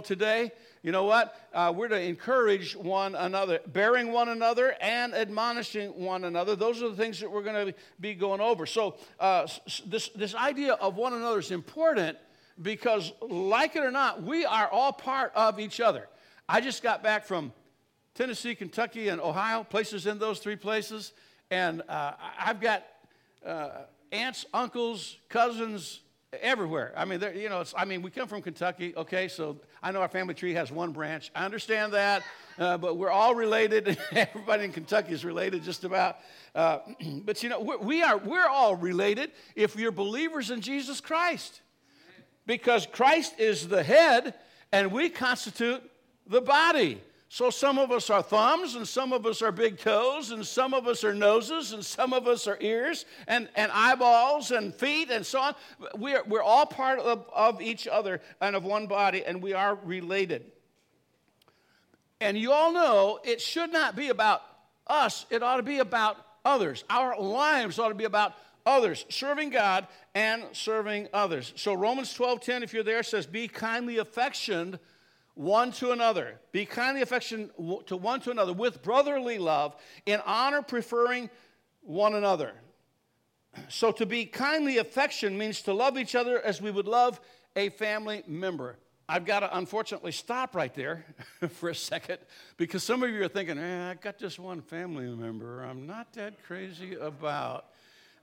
today, you know what? Uh, we're to encourage one another, bearing one another and admonishing one another. Those are the things that we're going to be going over. So, uh, this, this idea of one another is important because, like it or not, we are all part of each other. I just got back from Tennessee, Kentucky, and Ohio, places in those three places, and uh, I've got uh, aunts, uncles, cousins, everywhere. I mean, you know, I mean, we come from Kentucky, okay, so I know our family tree has one branch. I understand that, uh, but we're all related. Everybody in Kentucky is related, just about. Uh, but you know, we're, we are, we're all related if you're believers in Jesus Christ, because Christ is the head, and we constitute the body. So some of us are thumbs, and some of us are big toes, and some of us are noses, and some of us are ears, and, and eyeballs, and feet, and so on. We're, we're all part of, of each other and of one body, and we are related. And you all know it should not be about us, it ought to be about others. Our lives ought to be about others, serving God and serving others. So Romans 12:10, if you're there, says, Be kindly affectioned one to another. Be kindly affectionate to one to another with brotherly love, in honor preferring one another. So to be kindly affection means to love each other as we would love a family member. I've got to unfortunately stop right there for a second because some of you are thinking, eh, I got just one family member I'm not that crazy about.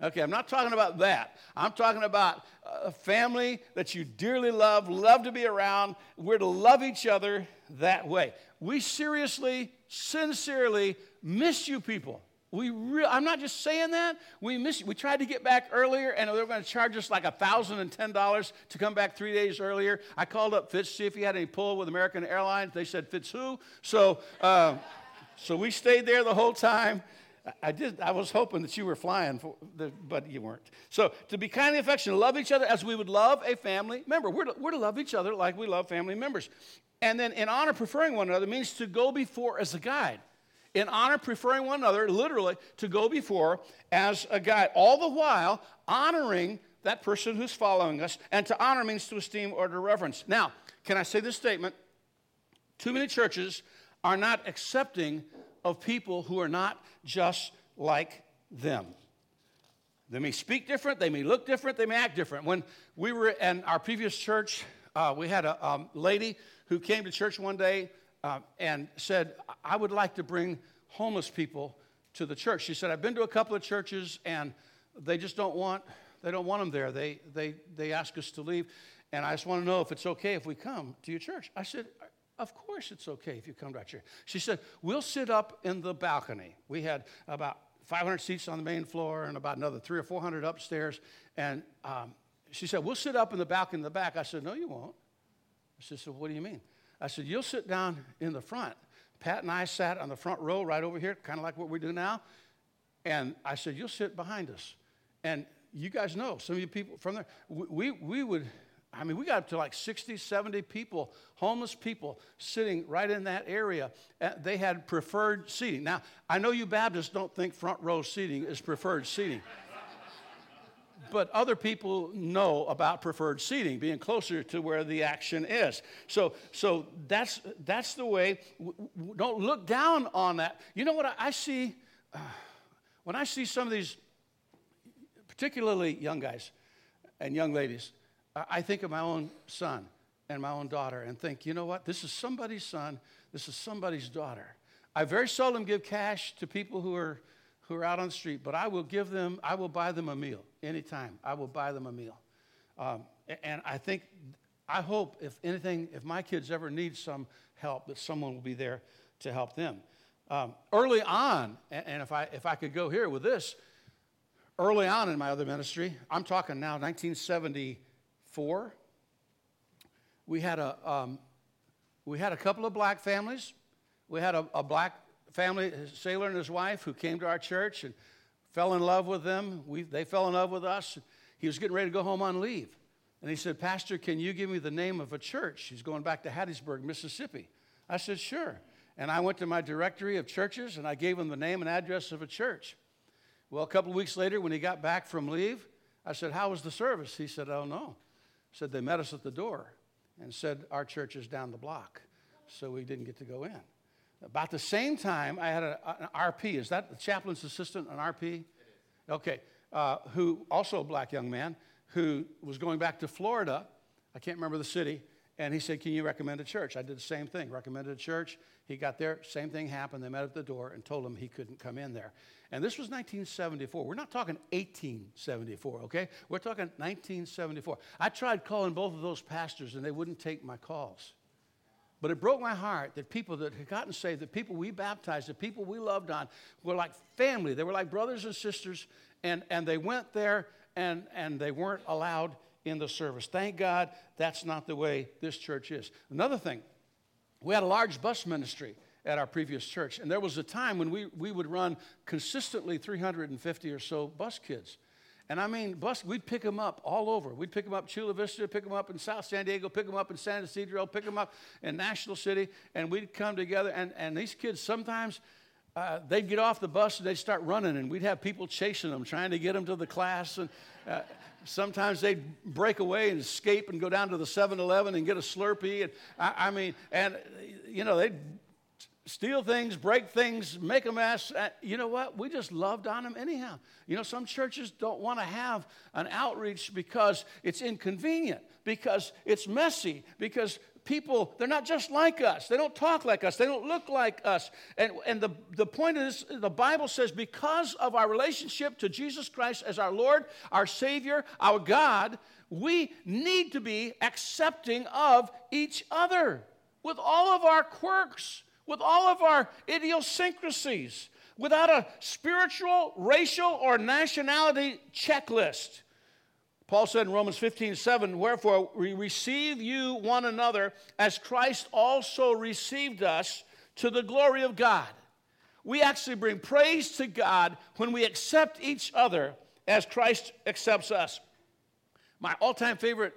Okay, I'm not talking about that. I'm talking about a family that you dearly love, love to be around. We're to love each other that way. We seriously, sincerely miss you people. We re- I'm not just saying that. We miss you. We tried to get back earlier, and they were going to charge us like $1,010 to come back three days earlier. I called up Fitz to see if he had any pull with American Airlines. They said, Fitz who? So, uh, so we stayed there the whole time. I did. I was hoping that you were flying, for the, but you weren't. So, to be kindly affectionate, love each other as we would love a family member. We're to, we're to love each other like we love family members. And then, in honor, preferring one another means to go before as a guide. In honor, preferring one another, literally, to go before as a guide. All the while, honoring that person who's following us. And to honor means to esteem or to reverence. Now, can I say this statement? Too many churches are not accepting of people who are not just like them. They may speak different, they may look different, they may act different. When we were in our previous church, uh, we had a um, lady who came to church one day uh, and said, I would like to bring homeless people to the church. She said, I've been to a couple of churches and they just don't want, they don't want them there. They, they, they ask us to leave. And I just want to know if it's okay if we come to your church. I said, of course, it's okay if you come to our church. She said, We'll sit up in the balcony. We had about 500 seats on the main floor and about another three or 400 upstairs. And um, she said, We'll sit up in the balcony in the back. I said, No, you won't. She said, What do you mean? I said, You'll sit down in the front. Pat and I sat on the front row right over here, kind of like what we do now. And I said, You'll sit behind us. And you guys know, some of you people from there, we, we, we would I mean, we got up to like 60, 70 people, homeless people, sitting right in that area. They had preferred seating. Now, I know you Baptists don't think front row seating is preferred seating. but other people know about preferred seating, being closer to where the action is. So, so that's, that's the way. Don't look down on that. You know what I, see? Uh, when I see some of these, particularly young guys and young ladies, I think of my own son and my own daughter and think, you know what? This is somebody's son, this is somebody's daughter. I very seldom give cash to people who are, who are out on the street, but I will give them, I will buy them a meal anytime. I will buy them a meal. Um, and I think, I hope, if anything, if my kids ever need some help, that someone will be there to help them. Um, early on, and if I, if I could go here with this, early on in my other ministry, I'm talking now 1970 four, we had a, um, we had a couple of black families. We had a, a black family, sailor and his wife, who came to our church and fell in love with them. We, they fell in love with us. He was getting ready to go home on leave. And he said, Pastor, can you give me the name of a church? He's going back to Hattiesburg, Mississippi. I said, Sure. And I went to my directory of churches and I gave him the name and address of a church. Well, a couple of weeks later, when he got back from leave, I said, How was the service? He said, Oh, no said they met us at the door. and said, Our church is down the block. So we didn't get to go in. About the same time, I had a, an RP. Is that the chaplain's assistant, an RP? Okay. Uh, who, also a black young man, who was going back to Florida. I can't remember the city. And he said, Can you recommend a church? I did the same thing, recommended a church. He got there, same thing happened. They met at the door and told him he couldn't come in there. And this was 1974. We're not talking 1874, okay? We're talking 1974. I tried calling both of those pastors and they wouldn't take my calls. But it broke my heart that people that had gotten saved, the people we baptized, the people we loved on, were like family. They were like brothers and sisters, and, and they went there and, and they weren't allowed in the service. Thank God that's not the way this church is. Another thing, we had a large bus ministry at our previous church, and there was a time when we, we would run consistently 350 or so bus kids. And I mean, bus, we'd pick them up all over. We'd pick them up Chula Vista, pick them up in South San Diego, pick them up in San Ysidro, pick them up in National City, and we'd come together. And, and these kids sometimes, uh, they'd get off the bus and they'd start running, and we'd have people chasing them, trying to get them to the class. And uh, sometimes they'd break away and escape and go down to the 7 Eleven and get a Slurpee. And I, I mean, and, you know, they'd steal things, break things, make a mess. Uh, you know what? We just loved on them anyhow. You know, some churches don't want to have an outreach because it's inconvenient, because it's messy, because people, they're not just like us. They don't talk like us. They don't look like us. And, and the, the point is, the Bible says, because of our relationship to Jesus Christ as our Lord, our Savior, our God, we need to be accepting of each other with all of our quirks with all of our idiosyncrasies, without a spiritual, racial, or nationality checklist. Paul said in Romans 15, 7, Wherefore we receive you one another as Christ also received us to the glory of God. We actually bring praise to God when we accept each other as Christ accepts us. My all time favorite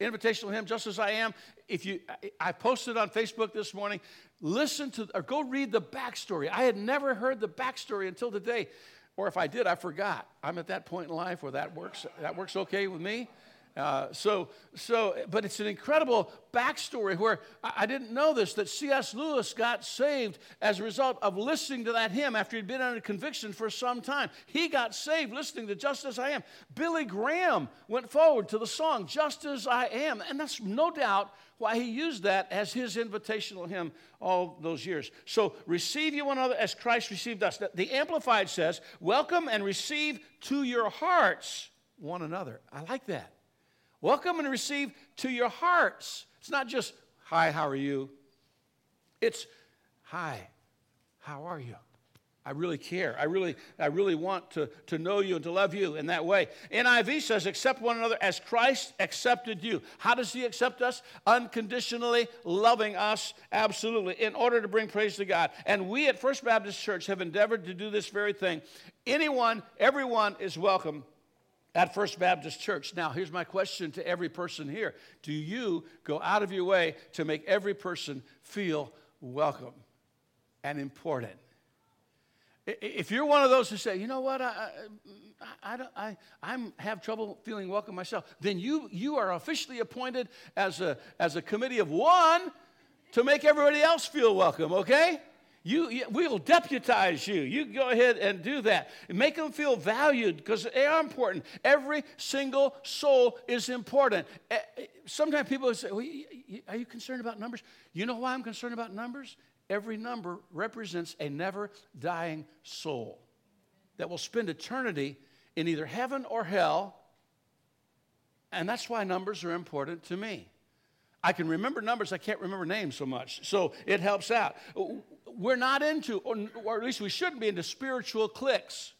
invitational hymn, Just As I Am, if you, I posted on Facebook this morning listen to or go read the backstory. I had never heard the backstory until today. Or if I did, I forgot. I'm at that point in life where that works. That works okay with me. Uh, so, so, but it's an incredible backstory where I, I, didn't know this that C.S. Lewis got saved as a result of listening to that hymn after he'd been under conviction for some time. He got saved listening to Just As I Am. Billy Graham went forward to the song Just As I Am, and that's no doubt why he used that as his invitational hymn all those years. So, receive you one another as Christ received us. The Amplified says, Welcome and receive to your hearts one another. I like that. Welcome and receive to your hearts. It's not just, hi, how are you? It's, hi, how are you? I really care. I really, I really want to, to know you and to love you in that way. NIV says, accept one another as Christ accepted you. How does he accept us? Unconditionally loving us, absolutely, in order to bring praise to God. And we at First Baptist Church have endeavored to do this very thing. Anyone, everyone is welcome at First Baptist Church. Now, here's my question to every person here Do you go out of your way to make every person feel welcome and important? If you're one of those who say, you know what, I, I, I, I I'm, have trouble feeling welcome myself, then you, you are officially appointed as a, as a committee of one to make everybody else feel welcome, okay? You, you, we'll deputize you. You go ahead and do that. Make them feel valued because they are important. Every single soul is important. Eh, eh, sometimes people say, well, Are you concerned about numbers? You know why I'm concerned about numbers? Every number represents a never dying soul that will spend eternity in either heaven or hell. And that's why numbers are important to me. I can remember numbers, I can't remember names so much. So it helps out we're not into, or, at least we shouldn't be into spiritual cliques.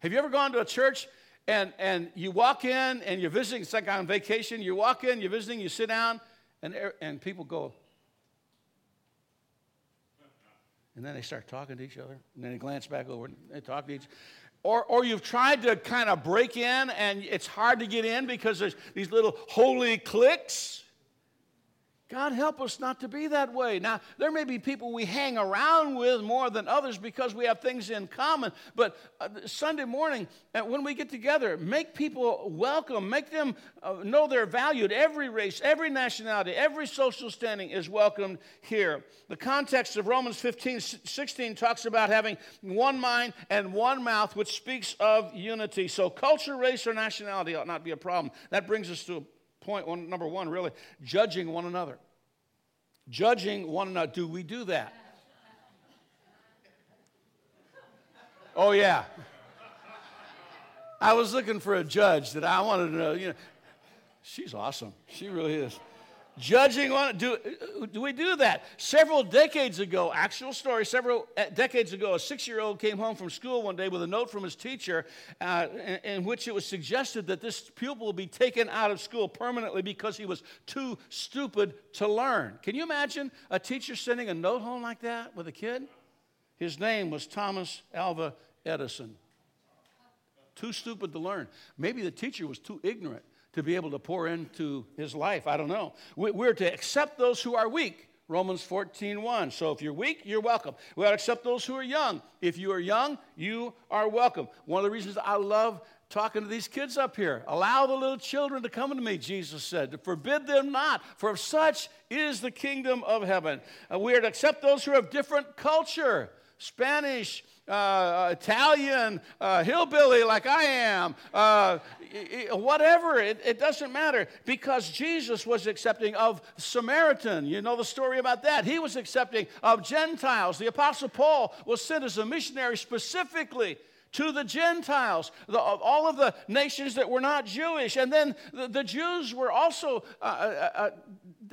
Have you ever gone to a church and, and you walk in and you're visiting, it's like on vacation, you walk in, you're visiting, you sit down, and, and people go, and then they start talking to each other, and then they glance back over and they talk to each or, or you've tried to kind of break in and it's hard to get in because there's these little holy cliques God help us not to be that way. Now, there may be people we hang around with more than others because we have things in common, but uh, Sunday morning, uh, when we get together, make people welcome, make them uh, know they're valued. Every race, every nationality, every social standing is welcomed here. The context of Romans 15 16 talks about having one mind and one mouth, which speaks of unity. So, culture, race, or nationality ought not be a problem. That brings us to point one, number one, really, judging one another. Judging one another. Do we do that? Oh, yeah. I was looking for a judge that I wanted to know, you know, she's awesome. She really is judging on do, do we do that? Several decades ago actual story several uh, decades ago a six-year-old came home from school one day with a note from his teacher uh, in, in, which it was suggested that this pupil be taken out of school permanently because he was too stupid to learn. Can you imagine a teacher sending a note home like that with a kid? His name was thomas alva edison. Too stupid to learn. Maybe the teacher was too ignorant to be able to pour into his life. I don't know. We're to accept those who are weak. Romans 14, 1. So if you're weak, you're welcome. We ought to accept those who are young. If you are young, you are welcome. One of the reasons I love talking to these kids up here. Allow the little children to come to me, Jesus said. Forbid them not, for such is the kingdom of heaven. Uh, we are to accept those who have different culture. Spanish, uh, uh, Italian, uh, hillbilly like I am, uh, whatever, it, it, doesn't matter because Jesus was accepting of Samaritan. You know the story about that. He was accepting of Gentiles. The Apostle Paul was sent as a missionary specifically to the Gentiles, the, all of the nations that were not Jewish. And then the, the Jews were also, uh, uh,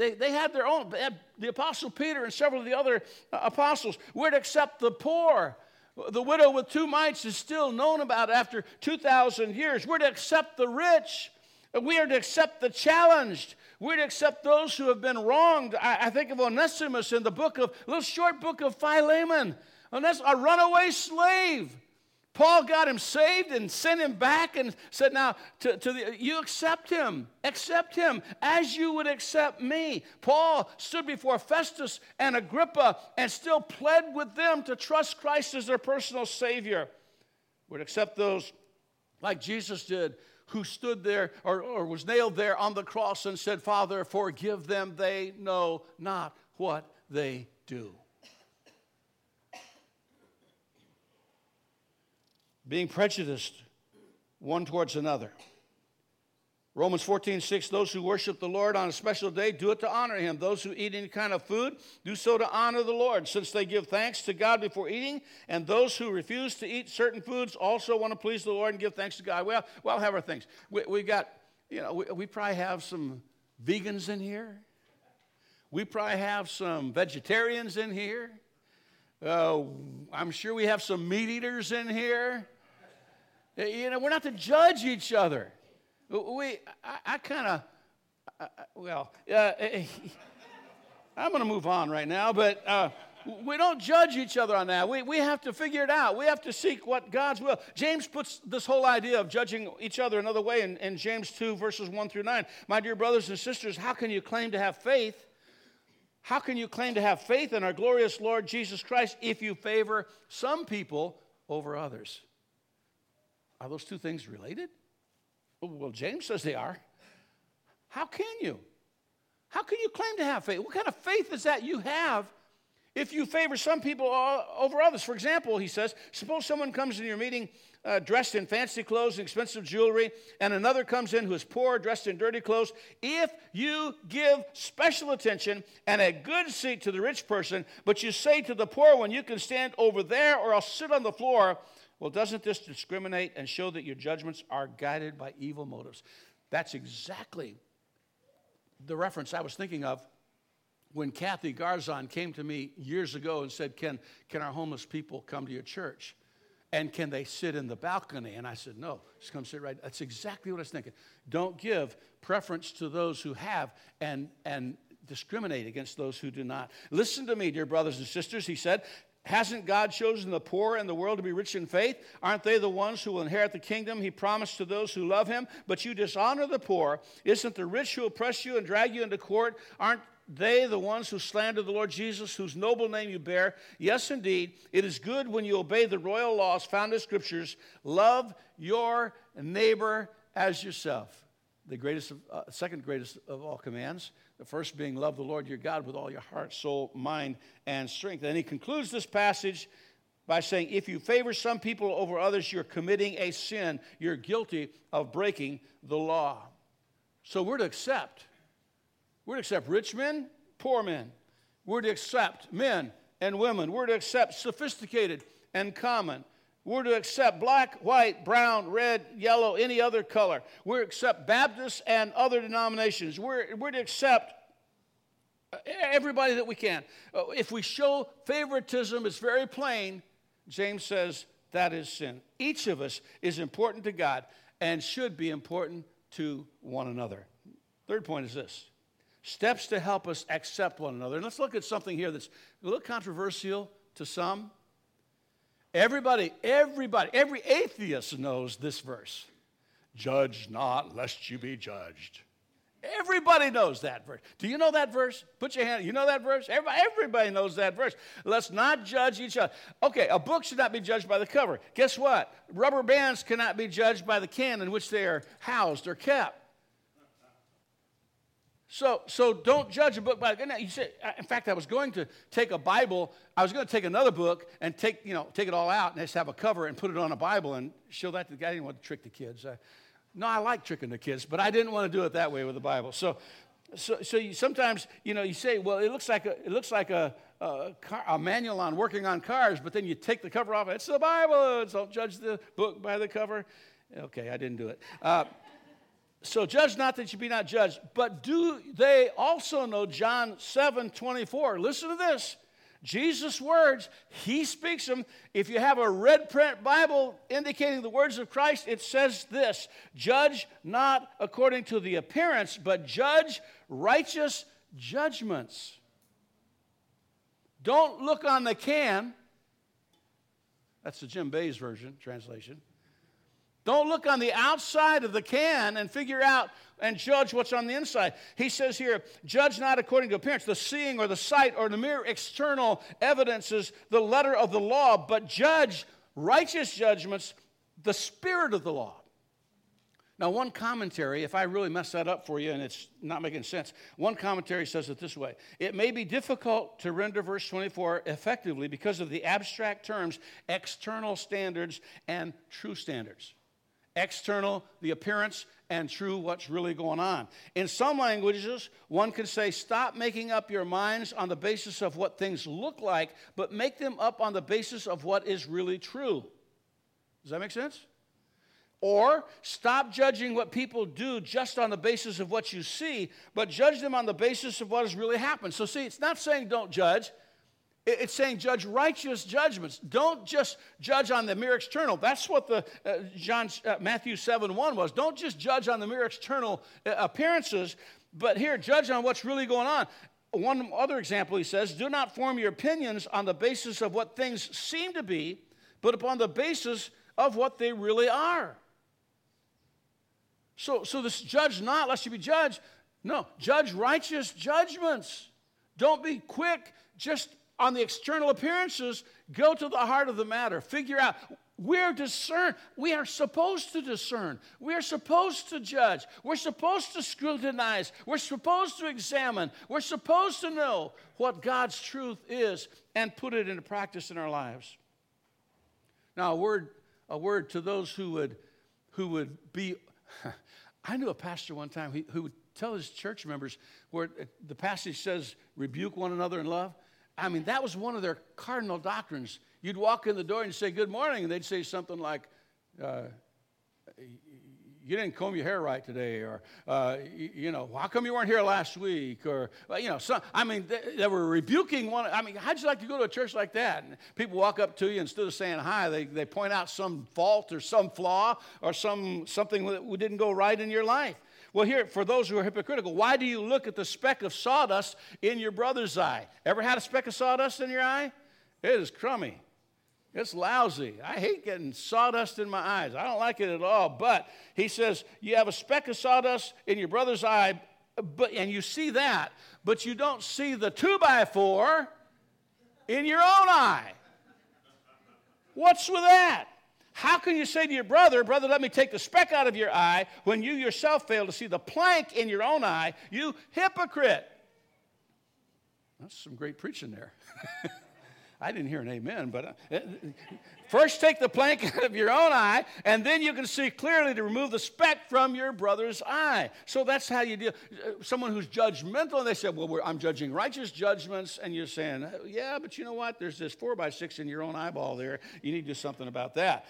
they, they had their own. Had the Apostle Peter and several of the other uh, apostles would accept the poor the widow with two mites is still known about after 2,000 years. We're to accept the rich. We are to accept the challenged. We're to accept those who have been wronged. I, I think of Onesimus in the book of, little short book of Philemon. Onesimus, a runaway slave Paul got him saved and sent him back and said, Now, to, to the, you accept him. Accept him as you would accept me. Paul stood before Festus and Agrippa and still pled with them to trust Christ as their personal Savior. Would accept those like Jesus did, who stood there or, or was nailed there on the cross and said, Father, forgive them. They know not what they do. Being prejudiced one towards another. Romans 14, 6, those who worship the Lord on a special day do it to honor him. Those who eat any kind of food do so to honor the Lord, since they give thanks to God before eating. And those who refuse to eat certain foods also want to please the Lord and give thanks to God. Well, we'll have our things. We, we got, you know, we, we probably have some vegans in here. We probably have some vegetarians in here. Uh, I'm sure we have some meat eaters in here. Uh, you know, we're not to judge each other. We, I, I kind of, well, uh, I'm going to move on right now, but uh, we don't judge each other on that. We, we have to figure it out. We have to seek what God's will. James puts this whole idea of judging each other another way in, in James 2, verses 1 through 9. My dear brothers and sisters, how can you claim to have faith? How can you claim to have faith in our glorious Lord Jesus Christ if you favor some people over others? Are those two things related? Well, James says they are. How can you? How can you claim to have faith? What kind of faith is that you have if you favor some people over others? For example, he says, suppose someone comes in your meeting uh, dressed in fancy clothes and expensive jewelry, and another comes in who is poor, dressed in dirty clothes. If you give special attention and a good seat to the rich person, but you say to the poor one, you can stand over there or I'll sit on the floor, well, doesn't this discriminate and show that your judgments are guided by evil motives? That's exactly the reference I was thinking of when Kathy Garzon came to me years ago and said, Can, can our homeless people come to your church? And can they sit in the balcony? And I said, No, just come sit right. That's exactly what I was thinking. Don't give preference to those who have and, and discriminate against those who do not. Listen to me, dear brothers and sisters. He said, Hasn't God chosen the poor in the world to be rich in faith? Aren't they the ones who will inherit the kingdom he promised to those who love him? But you dishonor the poor. Isn't the rich who oppress you and drag you into court? Aren't they the ones who slander the Lord Jesus, whose noble name you bear? Yes, indeed. It is good when you obey the royal laws found in Scriptures. Love your neighbor as yourself. The greatest, of, uh, second greatest of all commands. The first being love the Lord your God with all your heart, soul, mind, and strength. And he concludes this passage by saying, if you favor some people over others, you're committing a sin. You're guilty of breaking the law. So we're to accept. We're to accept rich men, poor men. We're to accept men and women. We're to accept sophisticated and common. We're to accept black, white, brown, red, yellow, any other color. We're to accept Baptists and other denominations. We're, we're to accept everybody that we can. Uh, if we show favoritism, it's very plain. James says that is sin. Each of us is important to God and should be important to one another. Third point is this steps to help us accept one another. And let's look at something here that's a little controversial to some. Everybody, everybody, every atheist knows this verse Judge not, lest you be judged. Everybody knows that verse. Do you know that verse? Put your hand. You know that verse? Everybody, everybody knows that verse. Let's not judge each other. Okay, a book should not be judged by the cover. Guess what? Rubber bands cannot be judged by the can in which they are housed or kept. So, so don't judge a book by you say, in fact i was going to take a bible i was going to take another book and take you know take it all out and just have a cover and put it on a bible and show that to the guy. I didn't want to trick the kids. Uh, no i like tricking the kids but i didn't want to do it that way with the bible. So so, so you, sometimes you know you say well it looks like a, it looks like a, a, car, a manual on working on cars but then you take the cover off it's the bible don't judge the book by the cover. Okay i didn't do it. Uh, so judge not that you be not judged. But do they also know John 7 24? Listen to this. Jesus' words, he speaks them. If you have a red print Bible indicating the words of Christ, it says this Judge not according to the appearance, but judge righteous judgments. Don't look on the can. That's the Jim Bays version, translation. Don't look on the outside of the can and figure out and judge what's on the inside. He says here, judge not according to appearance, the seeing or the sight or the mere external evidences, the letter of the law, but judge righteous judgments, the spirit of the law. Now, one commentary, if I really mess that up for you and it's not making sense, one commentary says it this way It may be difficult to render verse 24 effectively because of the abstract terms external standards and true standards external, the appearance, and true, what's really going on. In some languages, one can say, stop making up your minds on the basis of what things look like, but make them up on the basis of what is really true. Does that make sense? Or stop judging what people do just on the basis of what you see, but judge them on the basis of what has really happened. So, see, it's not saying don't judge, it's saying judge righteous judgments. Don't just judge on the mere external. That's what the uh, John uh, Matthew 7 1 was. Don't just judge on the mere external uh, appearances, but here, judge on what's really going on. One other example, he says, do not form your opinions on the basis of what things seem to be, but upon the basis of what they really are. So, so this judge not, lest you be judged. No, judge righteous judgments. Don't be quick just on the external appearances, go to the heart of the matter. Figure out we're discern. We are supposed to discern. We are supposed to judge. We're supposed to scrutinize. We're supposed to examine. We're supposed to know what God's truth is and put it into practice in our lives. Now, a word, a word to those who would, who would be. I knew a pastor one time who would tell his church members where uh, the passage says, rebuke one another in love. I mean, that was one of their cardinal doctrines. You'd walk in the door and say, Good morning, and they'd say something like, uh, you didn't comb your hair right today, or uh, you, you, know, how come you weren't here last week, or you know, some, I mean, they, they, were rebuking one. I mean, how'd you like to go to a church like that? And people walk up to you instead of saying hi, they, they point out some fault or some flaw or some something that didn't go right in your life. Well, here, for those who are hypocritical, why do you look at the speck of sawdust in your brother's eye? Ever had a speck of sawdust in your eye? It is crummy. It's lousy. I hate getting sawdust in my eyes. I don't like it at all. But he says, You have a speck of sawdust in your brother's eye, but, and you see that, but you don't see the two by four in your own eye. What's with that? How can you say to your brother, Brother, let me take the speck out of your eye, when you yourself fail to see the plank in your own eye? You hypocrite. That's some great preaching there. I didn't hear an amen, but uh, first take the plank out of your own eye, and then you can see clearly to remove the speck from your brother's eye. So that's how you deal. Uh, someone who's judgmental, and they say, Well, I'm judging righteous judgments, and you're saying, Yeah, but you know what? There's this four by six in your own eyeball there. You need to do something about that.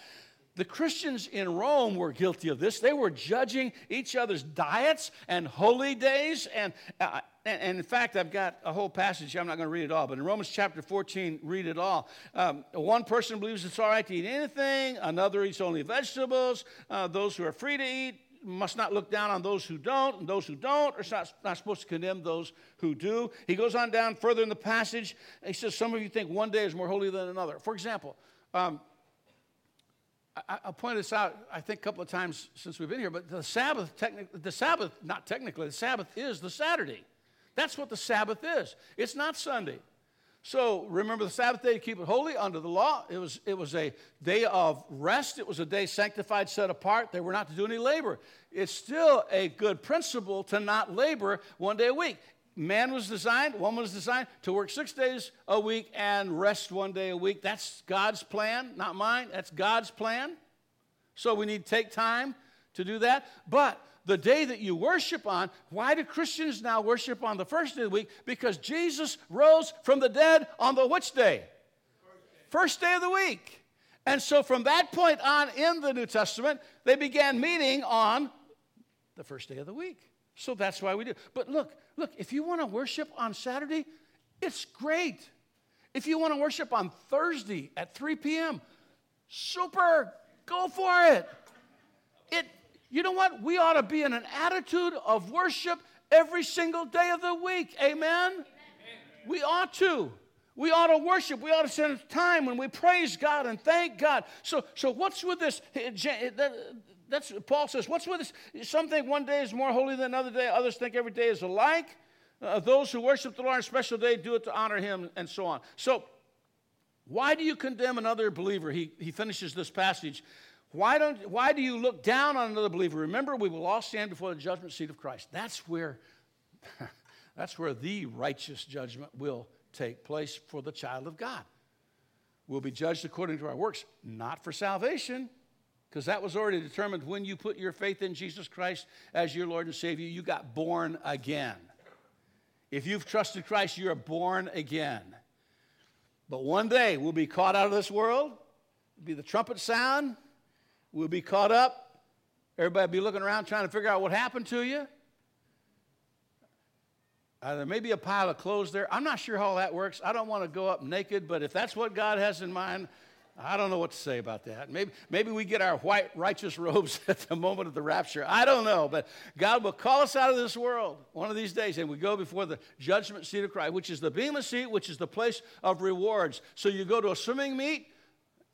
The Christians in Rome were guilty of this. They were judging each other's diets and holy days. And, uh, and, in fact, I've got a whole passage here. I'm not going to read it all, but in Romans chapter 14, read it all. Um, one person believes it's all right to eat anything, another eats only vegetables. Uh, those who are free to eat must not look down on those who don't, and those who don't are not, not supposed to condemn those who do. He goes on down further in the passage. He says, Some of you think one day is more holy than another. For example, um, I, will point this out, I think, a couple of times since we've been here, but the Sabbath, techni- the Sabbath, not technically, the Sabbath is the Saturday. That's what the Sabbath is. It's not Sunday. So remember the Sabbath day to keep it holy under the law. It was, it was a day of rest. It was a day sanctified, set apart. They were not to do any labor. It's still a good principle to not labor one day a week man was designed, woman was designed to work six days a week and rest one day a week. That's God's plan, not mine. That's God's plan. So we need to take time to do that. But the day that you worship on, why do Christians now worship on the first day of the week? Because Jesus rose from the dead on the which day? First day of the week. And so from that point on in the New Testament, they began meeting on the first day of the week. So that's why we do. But look, look, if you want to worship on Saturday, it's great. If you want to worship on Thursday at 3 p.m., super, go for it. It you know what? We ought to be in an attitude of worship every single day of the week. Amen? Amen. We ought to. We ought to worship. We ought to spend time when we praise God and thank God. So, so what's with this? that's Paul says, what's with this? Some think one day is more holy than another day, others think every day is alike. Uh, those who worship the Lord on a special day do it to honor him, and so on. So, why do you condemn another believer? He, he finishes this passage. Why, don't, why do you look down on another believer? Remember, we will all stand before the judgment seat of Christ. That's where, that's where the righteous judgment will take place for the child of God. We'll be judged according to our works, not for salvation, because that was already determined when you put your faith in Jesus Christ as your Lord and Savior. You got born again. If you've trusted Christ, you're born again. But one day we'll be caught out of this world, It'll be the trumpet sound, we'll be caught up. Everybody will be looking around trying to figure out what happened to you. Uh, there may be a pile of clothes there. I'm not sure how that works. I don't want to go up naked, but if that's what God has in mind, I don't know what to say about that. Maybe, maybe we get our white righteous robes at the moment of the rapture. I don't know, but God will call us out of this world one of these days, and we go before the judgment seat of Christ, which is the Bema seat, which is the place of rewards. So you go to a swimming meet,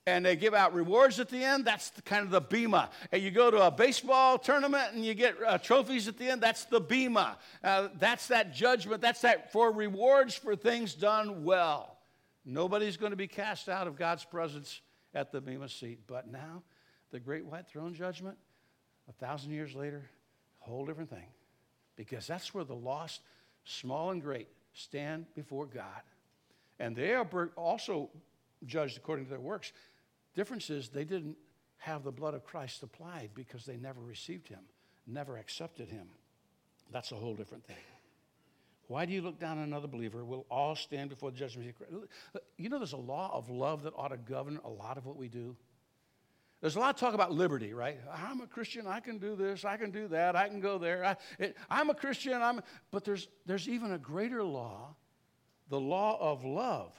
and they give out rewards at the end. That's the, kind of the bema. And you go to a baseball tournament and you get uh, trophies at the end. That's the bema. Uh, that's that judgment. That's that for rewards for things done well. Nobody's going to be cast out of God's presence at the Bema seat. But now, the great white throne judgment, a thousand years later, a whole different thing. Because that's where the lost, small and great, stand before God. And they are also judged according to their works. Difference is they didn't have the blood of Christ applied because they never received him, never accepted him. That's a whole different thing. Why do you look down on another believer? We'll all stand before the judgment. Uh, you know, there's a law of love that ought to govern a lot of what we do. There's a lot of talk about liberty, right? I'm a Christian. I can do this. I can do that. I can go there. I, am a Christian. I'm, but there's, there's even a greater law, the law of love.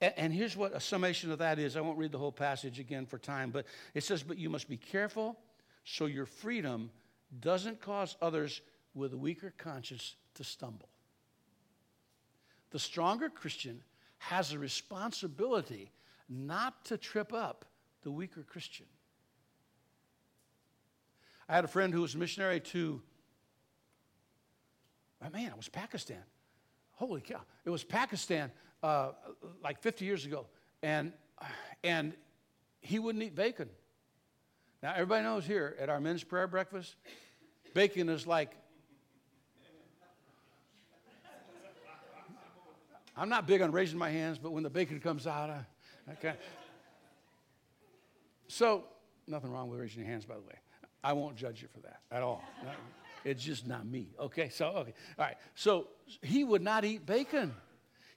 And, here's what a summation of that is. I won't read the whole passage again for time, but it says, But you must be careful so your freedom doesn't cause others with a weaker conscience to stumble. The stronger Christian has a responsibility not to trip up the weaker Christian. I had a friend who was a missionary to oh, man, it was Pakistan. Holy cow. It was Pakistan uh, like 50 years ago. And, and he wouldn't eat bacon. Now, everybody knows here at our men's prayer breakfast, bacon is like, I'm not big on raising my hands, but when the bacon comes out, I, okay. So, nothing wrong with raising your hands, by the way. I won't judge you for that at all. It's just not me. Okay, so, okay. All right. So, he would not eat bacon.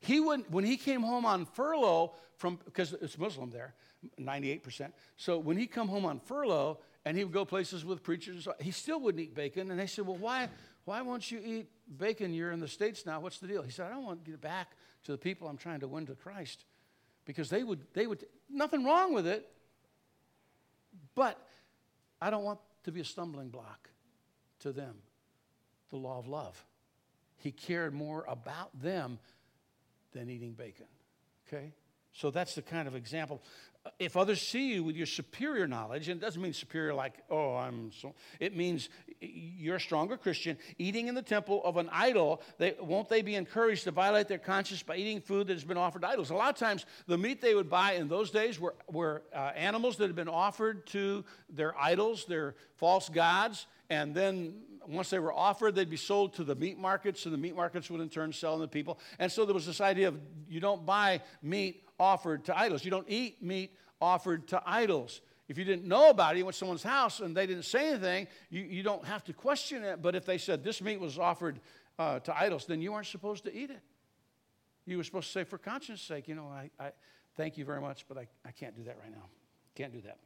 He would, when he came home on furlough from, because it's Muslim there, 98%. So when he come home on furlough and he would go places with preachers, he still wouldn't eat bacon. And they said, well, why, why won't you eat bacon? You're in the States now. What's the deal? He said, I don't want to get back to the people I'm trying to win to Christ. Because they would, they would, nothing wrong with it, but I don't want to be a stumbling block to them. The law of love. He cared more about them than eating bacon. Okay? So that's the kind of example. If others see you with your superior knowledge, and it doesn't mean superior like, oh, I'm so, it means you're a stronger Christian, eating in the temple of an idol, they, won't they be encouraged to violate their conscience by eating food that has been offered to idols? A lot of times, the meat they would buy in those days were, were uh, animals that had been offered to their idols, their false gods, and then once they were offered, they'd be sold to the meat markets, and the meat markets would in turn sell to people. And so there was this idea of you don't buy meat offered to idols. You don't eat meat offered to idols. If you didn't know about it, you went to someone's house and they didn't say anything, you, you don't have to question it. But if they said this meat was offered uh, to idols, then you aren't supposed to eat it. You were supposed to say, for conscience sake, you know, I, I thank you very much, but I, I can't do that right now. Can't do that.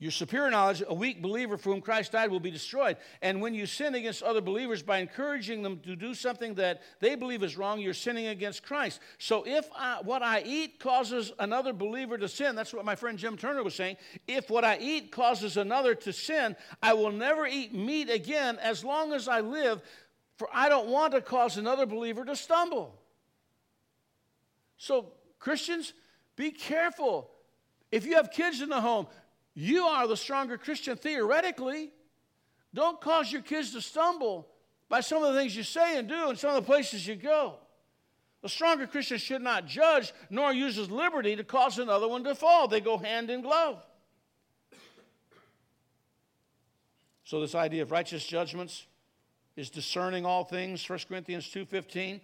Your superior knowledge, a weak believer for whom Christ died, will be destroyed. And when you sin against other believers by encouraging them to do something that they believe is wrong, you're sinning against Christ. So if I, what I eat causes another believer to sin, that's what my friend Jim Turner was saying. If what I eat causes another to sin, I will never eat meat again as long as I live, for I don't want to cause another believer to stumble. So, Christians, be careful. If you have kids in the home, you are the stronger Christian theoretically. Don't cause your kids to stumble by some of the things you say and do and some of the places you go. The stronger Christian should not judge nor use his liberty to cause another one to fall. They go hand in glove. So this idea of righteous judgments is discerning all things, 1 Corinthians 2:15.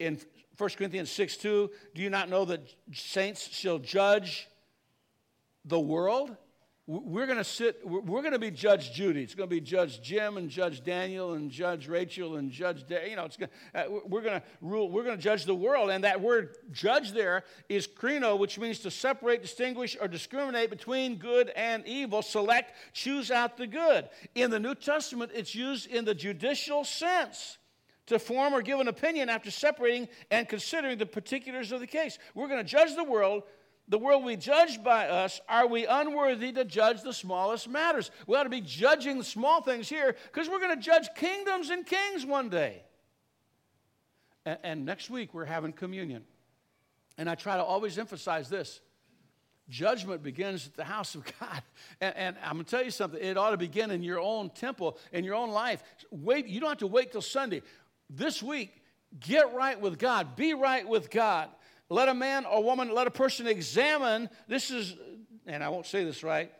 In 1 Corinthians 6 2, do you not know that saints shall judge the world, we're going to sit, we're going to be Judge Judy. It's going to be Judge Jim and Judge Daniel and Judge Rachel and Judge, you know, it's going uh, we're going to rule, we're going to judge the world. And that word judge there is krino, which means to separate, distinguish, or discriminate between good and evil, select, choose out the good. In the New Testament, it's used in the judicial sense to form or give an opinion after separating and considering the particulars of the case. We're going to judge the world the world we judge by us, are we unworthy to judge the smallest matters? We ought to be judging the small things here because we're going to judge kingdoms and kings one day. And, and, next week we're having communion. And I try to always emphasize this judgment begins at the house of God. And, and I'm going to tell you something, it ought to begin in your own temple, in your own life. Wait, you don't have to wait till Sunday. This week, get right with God, be right with God let a man or woman, let a person examine, this is, and I won't say this right,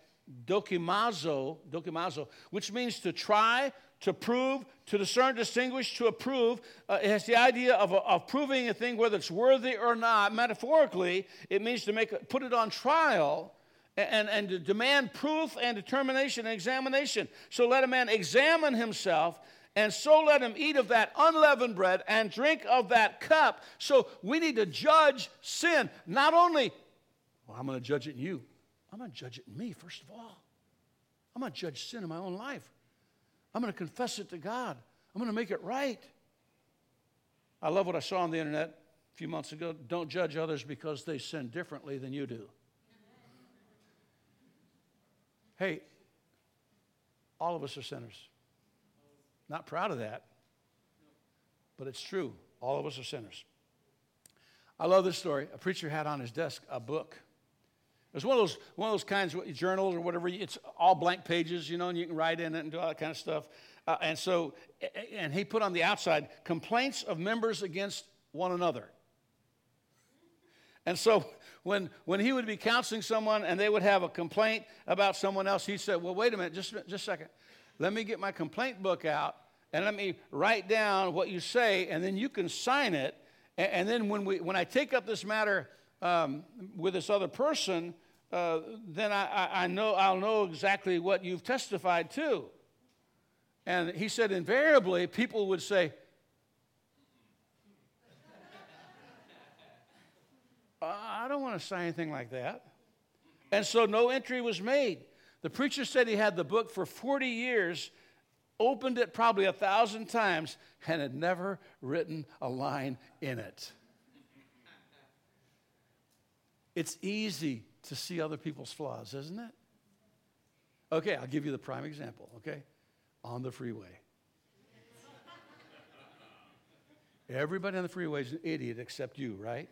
dokimazo, dokimazo, which means to try, to prove, to discern, distinguish, to approve. Uh, it has the idea of, of proving a thing whether it's worthy or not. Metaphorically, it means to make put it on trial and, and to demand proof and determination and examination. So let a man examine himself and so let him eat of that unleavened bread and drink of that cup. So we need to judge sin. Not only, well, I'm going to judge it in you, I'm going to judge it in me, first of all. I'm going to judge sin in my own life. I'm going to confess it to God. I'm going to make it right. I love what I saw on the internet a few months ago. Don't judge others because they sin differently than you do. Hey, all of us are sinners. Not proud of that, but it's true. All of us are sinners. I love this story. A preacher had on his desk a book. It was one of those, one of those kinds of journals or whatever. It's all blank pages, you know, and you can write in it and do all that kind of stuff. Uh, and so, and he put on the outside complaints of members against one another. And so when, when he would be counseling someone and they would have a complaint about someone else, he said, Well, wait a minute, just, just a second. Let me get my complaint book out and let me write down what you say, and then you can sign it. And, and then when, we, when I take up this matter um, with this other person, uh, then I, I know I'll know exactly what you've testified to. And he said, invariably, people would say, I don't want to sign anything like that. And so no entry was made. The preacher said he had the book for 40 years, opened it probably a thousand times, and had never written a line in it. It's easy to see other people's flaws, isn't it? Okay, I'll give you the prime example, okay? On the freeway. Everybody on the freeway is an idiot except you, right?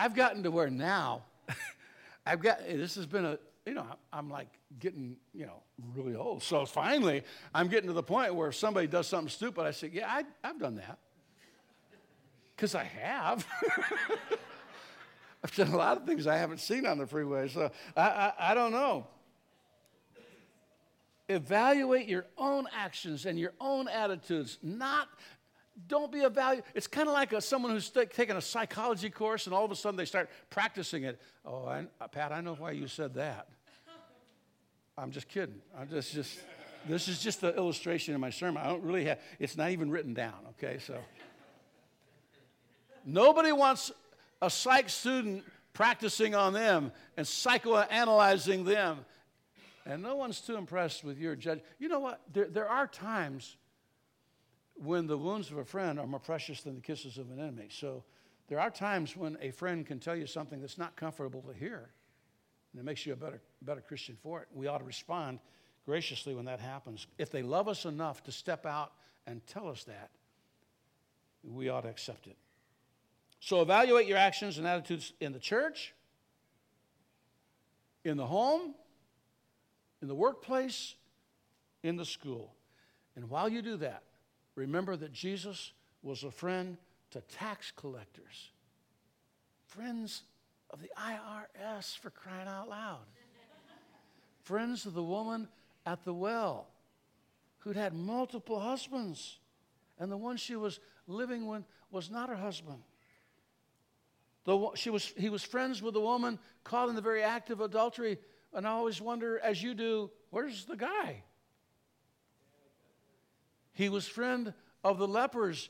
I've gotten to where now, I've got, this has been a, you know, I'm like getting, you know, really old. So finally, I'm getting to the point where if somebody does something stupid, I say, yeah, I, I've done that. Because I have. I've done a lot of things I haven't seen on the freeway, so I, I, I don't know. Evaluate your own actions and your own attitudes, not don't be a value. It's kind of like a, someone who's st- taken a psychology course and all of a sudden they start practicing it. Oh, I, uh, Pat, I know why you said that. I'm just kidding. I'm just, just, this is just the illustration in my sermon. I don't really have, it's not even written down, okay? So, nobody wants a psych student practicing on them and psychoanalyzing them. And no one's too impressed with your judge. You know what? There, there are times when the wounds of a friend are more precious than the kisses of an enemy. So there are times when a friend can tell you something that's not comfortable to hear, and it makes you a better, better Christian for it. We ought to respond graciously when that happens. If they love us enough to step out and tell us that, we ought to accept it. So evaluate your actions and attitudes in the church, in the home, in the workplace, in the school. And while you do that, Remember that Jesus was a friend to tax collectors, friends of the IRS for crying out loud, friends of the woman at the well who'd had multiple husbands, and the one she was living with was not her husband. The, she was, he was friends with a woman caught in the very act of adultery, and I always wonder, as you do, where's the guy? He was friend of the lepers,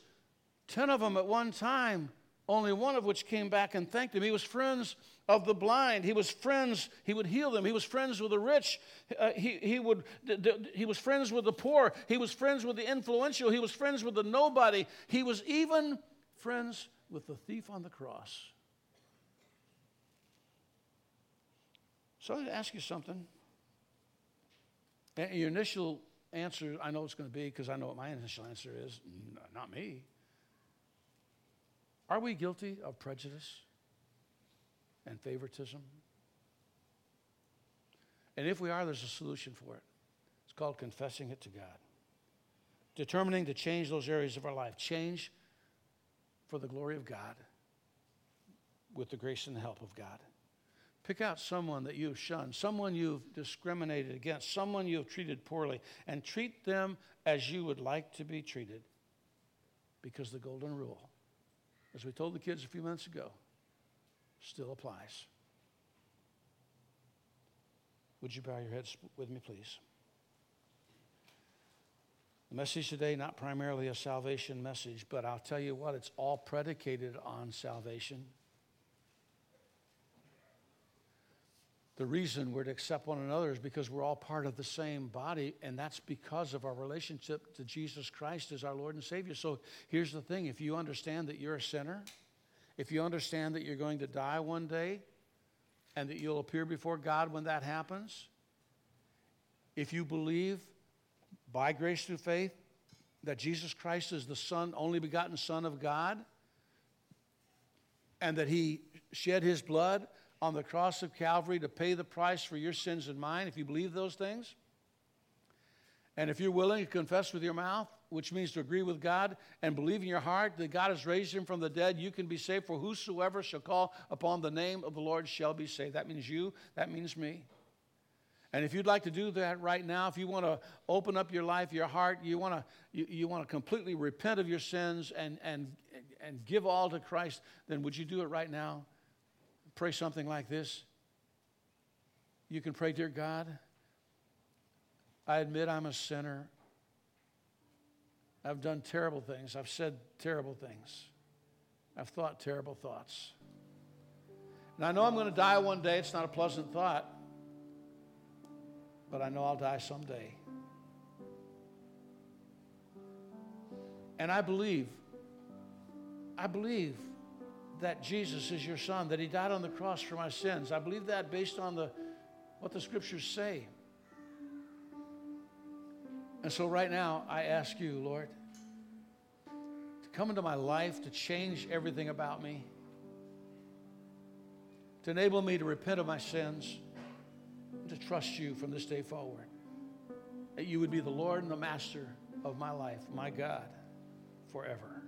10 of them at one time, only one of which came back and thanked him. He was friends of the blind. He was friends, he would heal them. He was friends with the rich. Uh, he, he, would, he was friends with the poor. He was friends with the influential. He was friends with the nobody. He was even friends with the thief on the cross. So I ask you something. Your initial answer I know it's going to be because I know what my initial answer is. Not me. Are we guilty of prejudice and favoritism? And if we are, there's a solution for it. It's called confessing it to God. Determining to change those areas of our life. Change for the glory of God with the grace and the help of God. Pick out someone that you've shunned, someone you've discriminated against, someone you've treated poorly, and treat them as you would like to be treated. Because the golden rule, as we told the kids a few minutes ago, still applies. Would you bow your heads with me, please? The message today, not primarily a salvation message, but I'll tell you what, it's all predicated on salvation. The reason we're to accept one another is because we're all part of the same body, and that's because of our relationship to Jesus Christ as our Lord and Savior. So here's the thing if you understand that you're a sinner, if you understand that you're going to die one day, and that you'll appear before God when that happens, if you believe by grace through faith that Jesus Christ is the Son, only begotten Son of God, and that He shed His blood on the cross of Calvary to pay the price for your sins and mine, if you believe those things, and if you're willing to confess with your mouth, which means to agree with God, and believe in your heart that God has raised him from the dead, you can be saved. For whosoever shall call upon the name of the Lord shall be saved. That means you, that means me. And if you'd like to do that right now, if you want to open up your life, your heart, you want to you, you want to completely repent of your sins and and and give all to Christ, then would you do it right now? Pray something like this. You can pray, dear God, I admit I'm a sinner. I've done terrible things. I've said terrible things. I've thought terrible thoughts. And I know I'm going to die one day. It's not a pleasant thought, but I know I'll die someday. And I believe, I believe that Jesus is your son, that he died on the cross for my sins. I believe that based on the, what the scriptures say. And so, right now, I ask you, Lord, to come into my life, to change everything about me, to enable me to repent of my sins, and to trust you from this day forward. That you would be the Lord and the master of my life, my God, forever.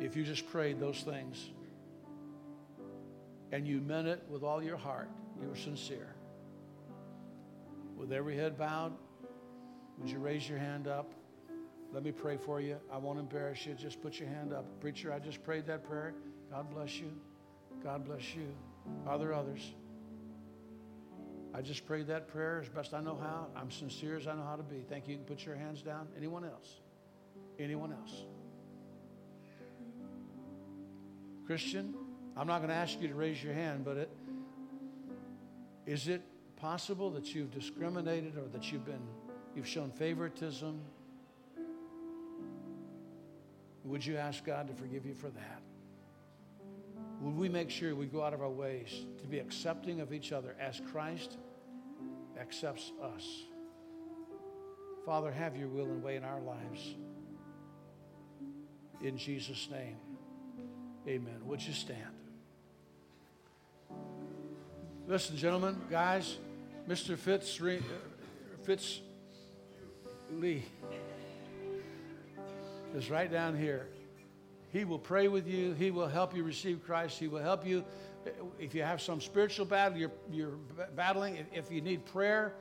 If you just prayed those things and you meant it with all your heart, you were sincere with every head bowed, would you raise your hand up? Let me pray for you. I won't embarrass you. Just put your hand up. Preacher, I just prayed that prayer. God bless you. God bless you. Are there others? I just prayed that prayer as best I know how. I'm sincere as I know how to be. Thank you. You can put your hands down. Anyone else? Anyone else? Christian, I'm not going to ask you to raise your hand, but it, is it possible that you've discriminated or that you've been you've shown favoritism? Would you ask god to forgive you for that? Would we make sure we go out of our ways to be accepting of each other as christ accepts us? Father have your will and way in our lives. In jesus name amen would you stand Listen, gentlemen, guys, Mr. Fitz, uh, Fitz Lee is right down here. He will pray with you. He will help you receive Christ. He will help you if you have some spiritual battle you're, you're battling. If you need prayer,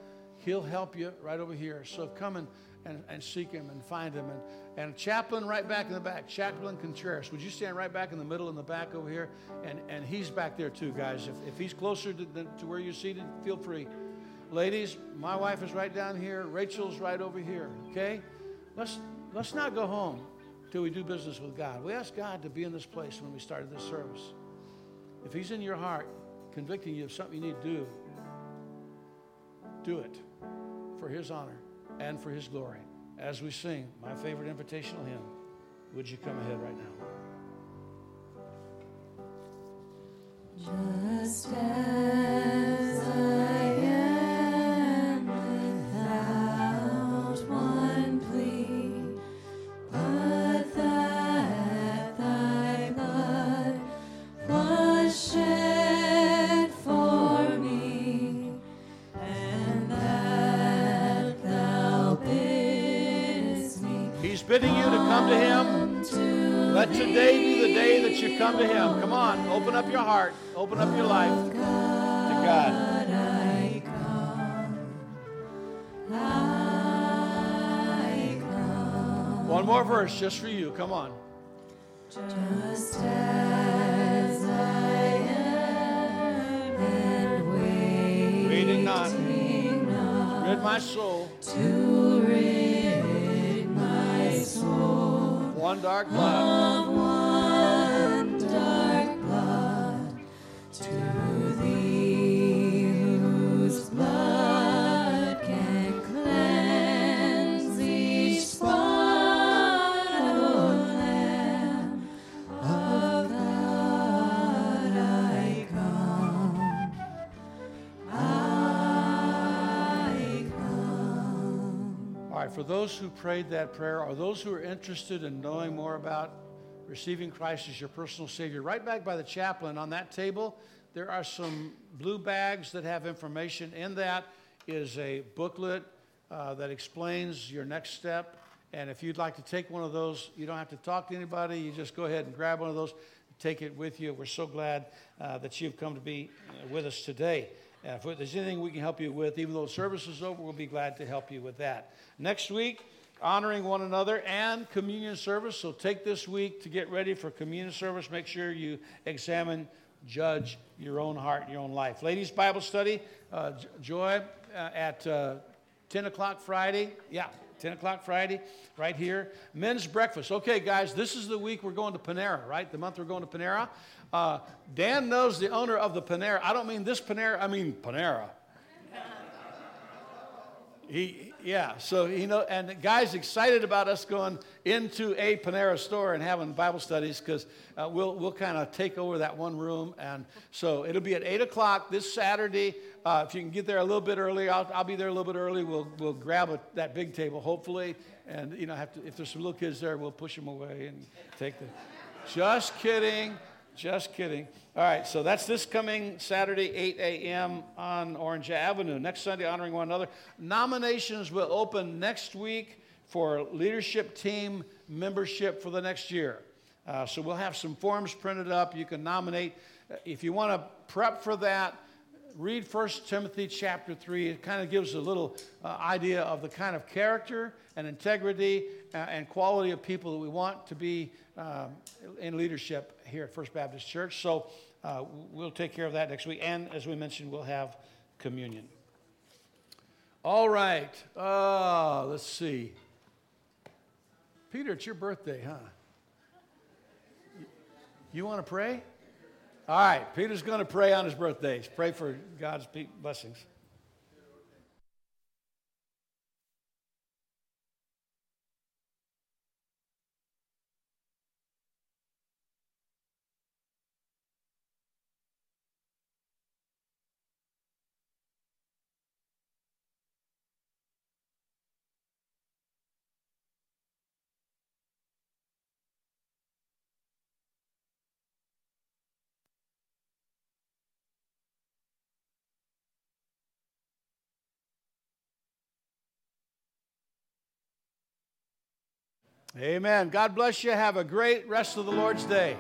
he'll help you right over here. So come and, and, and seek him and find him. And, and chaplain right back in the back, Chaplain Contreras. Would you stand right back in the middle in the back over here? And, and he's back there too, guys. If, if he's closer to, to where you're seated, feel free. Ladies, my wife is right down here. Rachel's right over here. Okay? Let's let's not go home till we do business with God. We asked God to be in this place when we started this service. If He's in your heart, convicting you of something you need to do, do it for His honor and for His glory. As we sing my favorite invitational hymn, would you come ahead right now? Just as come to Him. Come on, open up your heart, open up your life to God. One more verse just for you. Come on. Just as I am and waiting, waiting not, rid my soul to rid my soul. one dark cloud. For those who prayed that prayer or those who are interested in knowing more about receiving Christ as your personal Savior. Right back by the chaplain on that table, there are some blue bags that have information. In that is a booklet uh, that explains your next step. And if you'd like to take one of those, you don't have to talk to anybody. You just go ahead and grab one of those, take it with you. We're so glad uh, that you've come to be uh, with us today. Uh, if there's anything we can help you with, even though service is over, we'll be glad to help you with that. Next week, honoring one another and communion service. So take this week to get ready for communion service. Make sure you examine, judge your own heart, your own life. Ladies' Bible study, uh, Joy uh, at uh, 10 o'clock Friday. Yeah, 10 o'clock Friday, right here. Men's breakfast. Okay, guys, this is the week we're going to Panera, right? The month we're going to Panera. Uh, Dan knows the owner of the Panera. I don't mean this Panera, I mean Panera. He, yeah, so you know, and the guy's excited about us going into a Panera store and having Bible studies because uh, we'll we'll kind of take over that one room, and so it'll be at eight o'clock this Saturday. Uh, if you can get there a little bit early, I'll, I'll be there a little bit early. We'll we'll grab a, that big table, hopefully, and you know, have to, if there's some little kids there, we'll push them away and take the. Just kidding. Just kidding. All right, so that's this coming Saturday, 8 a.m. on Orange Avenue. Next Sunday, honoring one another. Nominations will open next week for leadership team membership for the next year. Uh, so we'll have some forms printed up. You can nominate. Uh, if you want to prep for that, read 1 Timothy chapter 3. It kind of gives a little uh, idea of the kind of character and integrity uh, and quality of people that we want to be um, in leadership here at First Baptist Church. So uh, we'll take care of that next week. And as we mentioned, we'll have communion. All right. Uh, let's see. Peter, it's your birthday, huh? You want to pray? All right. Peter's going to pray on his birthday. Pray for God's blessings. Amen. God bless you. Have a great rest of the Lord's day.